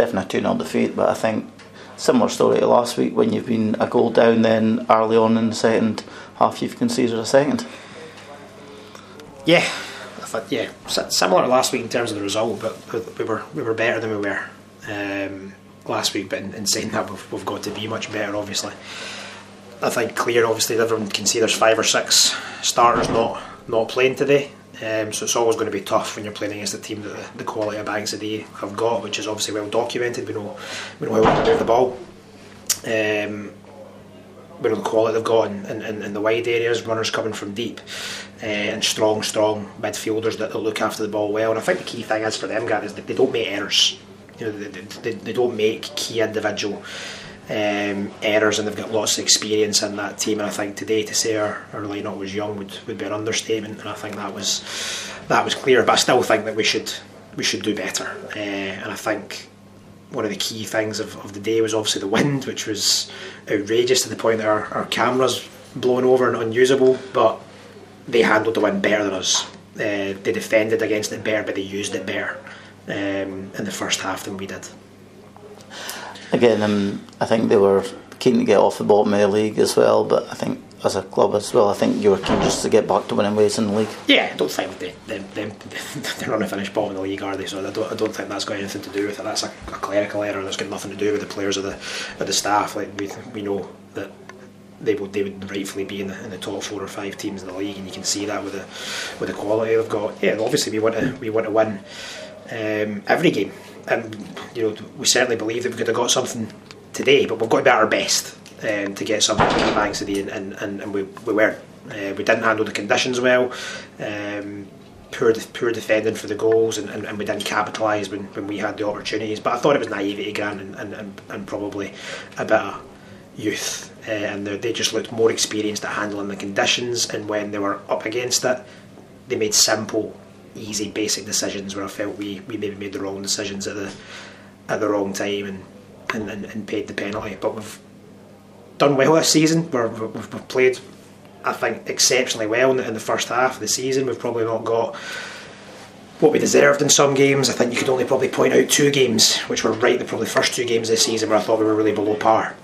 definitely a 2 0 defeat, but I think similar story to last week when you've been a goal down, then early on in the second half you've conceded a second. Yeah, thought yeah, similar to last week in terms of the result, but we were we were better than we were um, last week. But in, in saying that, we've, we've got to be much better, obviously. I think clear, obviously, everyone can see there's five or six starters not not playing today. Um, so it's always going to be tough when you're playing against a team that the, quality of Banks today have got, which is obviously well documented. We know we know how to move the ball. Um, we know the quality they've got in, in, in the wide areas, runners coming from deep, uh, and strong, strong midfielders that, that look after the ball well. And I think the key thing is for them, guys, is that they don't make errors. You know, they, they, they don't make key individual um, errors, and they've got lots of experience in that team. And I think today to say our, our lineup was young would, would be an understatement, and I think that was that was clear. But I still think that we should we should do better, uh, and I think one of the key things of, of the day was obviously the wind, which was outrageous to the point that our, our cameras blown over and unusable. But they handled the wind better than us. Uh, they defended against it better, but they used it better um, in the first half than we did. Again, um, I think they were keen to get off the bottom of the league as well, but I think as a club as well, I think you were keen just to get back to winning ways in the league. Yeah, I don't think they, they, they, they're not going to finish bottom of the league, are they? So I don't, I don't think that's got anything to do with it. That's a, a clerical error that's got nothing to do with the players or the, or the staff. Like we, we know that they would they would rightfully be in the, in the top four or five teams in the league, and you can see that with the with the quality they've got. Yeah, obviously we want to we want to win um, every game, and you know we certainly believe that we could have got something today, but we've got to be at our best um, to get something from the Banks today, and, and, and we, we weren't. Uh, we didn't handle the conditions well. Um, poor poor defending for the goals, and, and, and we didn't capitalise when, when we had the opportunities. But I thought it was naivety, Grant, and, and, and, and probably a bit of youth, uh, and they just looked more experienced at handling the conditions. And when they were up against it, they made simple, easy, basic decisions where I felt we, we maybe made the wrong decisions at the at the wrong time and, and, and, and paid the penalty. But we've done well this season. We're, we've, we've played, I think, exceptionally well in the, in the first half of the season. We've probably not got what we deserved in some games. I think you could only probably point out two games which were right the probably first two games this season where I thought we were really below par.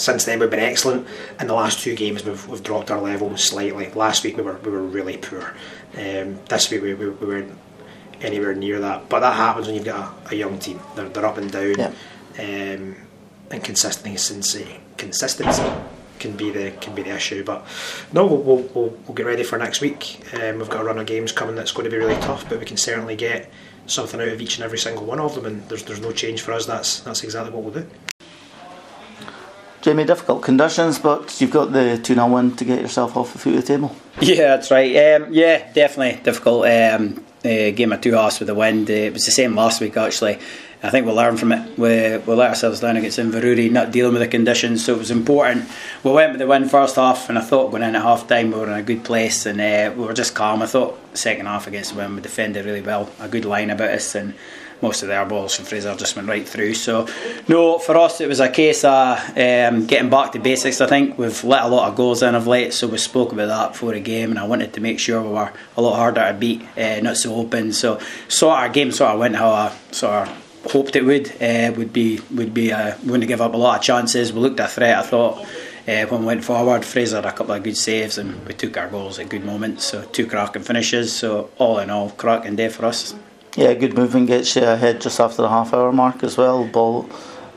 Since then we've been excellent. In the last two games we've, we've dropped our level slightly. Last week we were we were really poor. Um, this week we, we, we, weren't anywhere near that. But that happens when you've got a, a young team. They're, they're up and down. Yeah. Um, and consistency consistency can be the can be the issue. But no, we'll we'll, we'll, we'll get ready for next week. Um, we've got a run of games coming that's going to be really tough, but we can certainly get something out of each and every single one of them. And there's there's no change for us. That's that's exactly what we'll do. Jamie, difficult conditions, but you've got the 2 0 win to get yourself off the foot of the table. Yeah, that's right. Um, yeah, definitely difficult. Um, uh, game of two halves with the wind. Uh, it was the same last week, actually. I think we'll learn from it. We, we let ourselves down against Inverurie, not dealing with the conditions, so it was important. We went with the win first half, and I thought going in at half time we were in a good place and uh, we were just calm. I thought second half against the win we defended really well, a good line about us, and most of their balls from Fraser just went right through. So, no, for us it was a case of um, getting back to basics. I think we've let a lot of goals in of late, so we spoke about that before the game, and I wanted to make sure we were a lot harder to beat, uh, not so open. So, sort of our game sort of went how I sort of hoped it would. Uh, would be would be uh, we wouldn't give up a lot of chances. We looked a threat. I thought. Uh, when we went forward, Fraser had a couple of good saves and we took our goals at good moments. So two cracking finishes. So all in all, cracking day for us. Yeah, good movement gets you ahead just after the half hour mark as well. Ball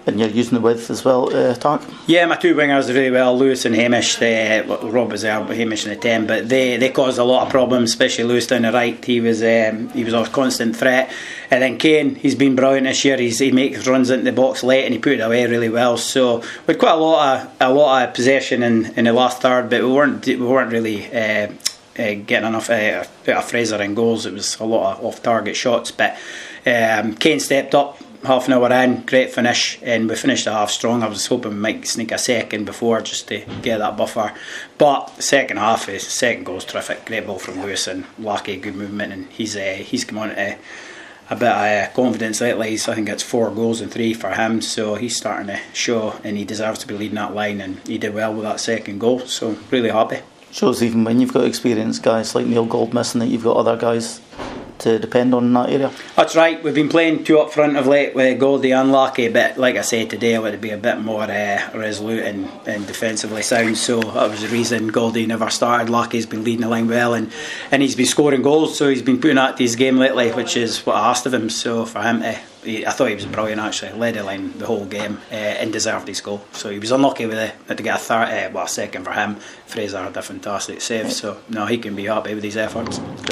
and you're using the width as well uh, attack. Yeah, my two wingers really well, Lewis and Hamish. They, Rob was there, but Hamish in the ten. But they, they caused a lot of problems, especially Lewis down the right. He was um, he was a constant threat. And then Kane, he's been brilliant this year. He's, he makes runs into the box late and he put it away really well. So we had quite a lot of a lot of possession in, in the last third, but we weren't we weren't really. Uh, uh, getting enough uh, out of Fraser in goals. It was a lot of off target shots, but um, Kane stepped up half an hour in, great finish, and we finished the half strong. I was hoping we might sneak a second before just to get that buffer. But second half, his second goal's terrific. Great ball from Lewis and Lackey, good movement, and he's uh, he's come on to a bit of uh, confidence lately. He's, I think it's four goals and three for him, so he's starting to show, and he deserves to be leading that line, and he did well with that second goal. So really happy. Shows even when you've got experienced guys like Neil Gold missing that you've got other guys to depend on in that area. That's right. We've been playing two up front of late with Goldie and Larky, but like I said today, I would be a bit more uh, resolute and, and defensively sound. So that was the reason Goldie never started. Larky's been leading the line well, and, and he's been scoring goals. So he's been putting out his game lately, which is what I asked of him. So for him to I thought he was brilliant actually. Led the line the whole game uh, and deserved his goal. So he was unlucky with it to get a third, uh, well, a second for him. Fraser had a fantastic save, so no, he can be happy with his efforts.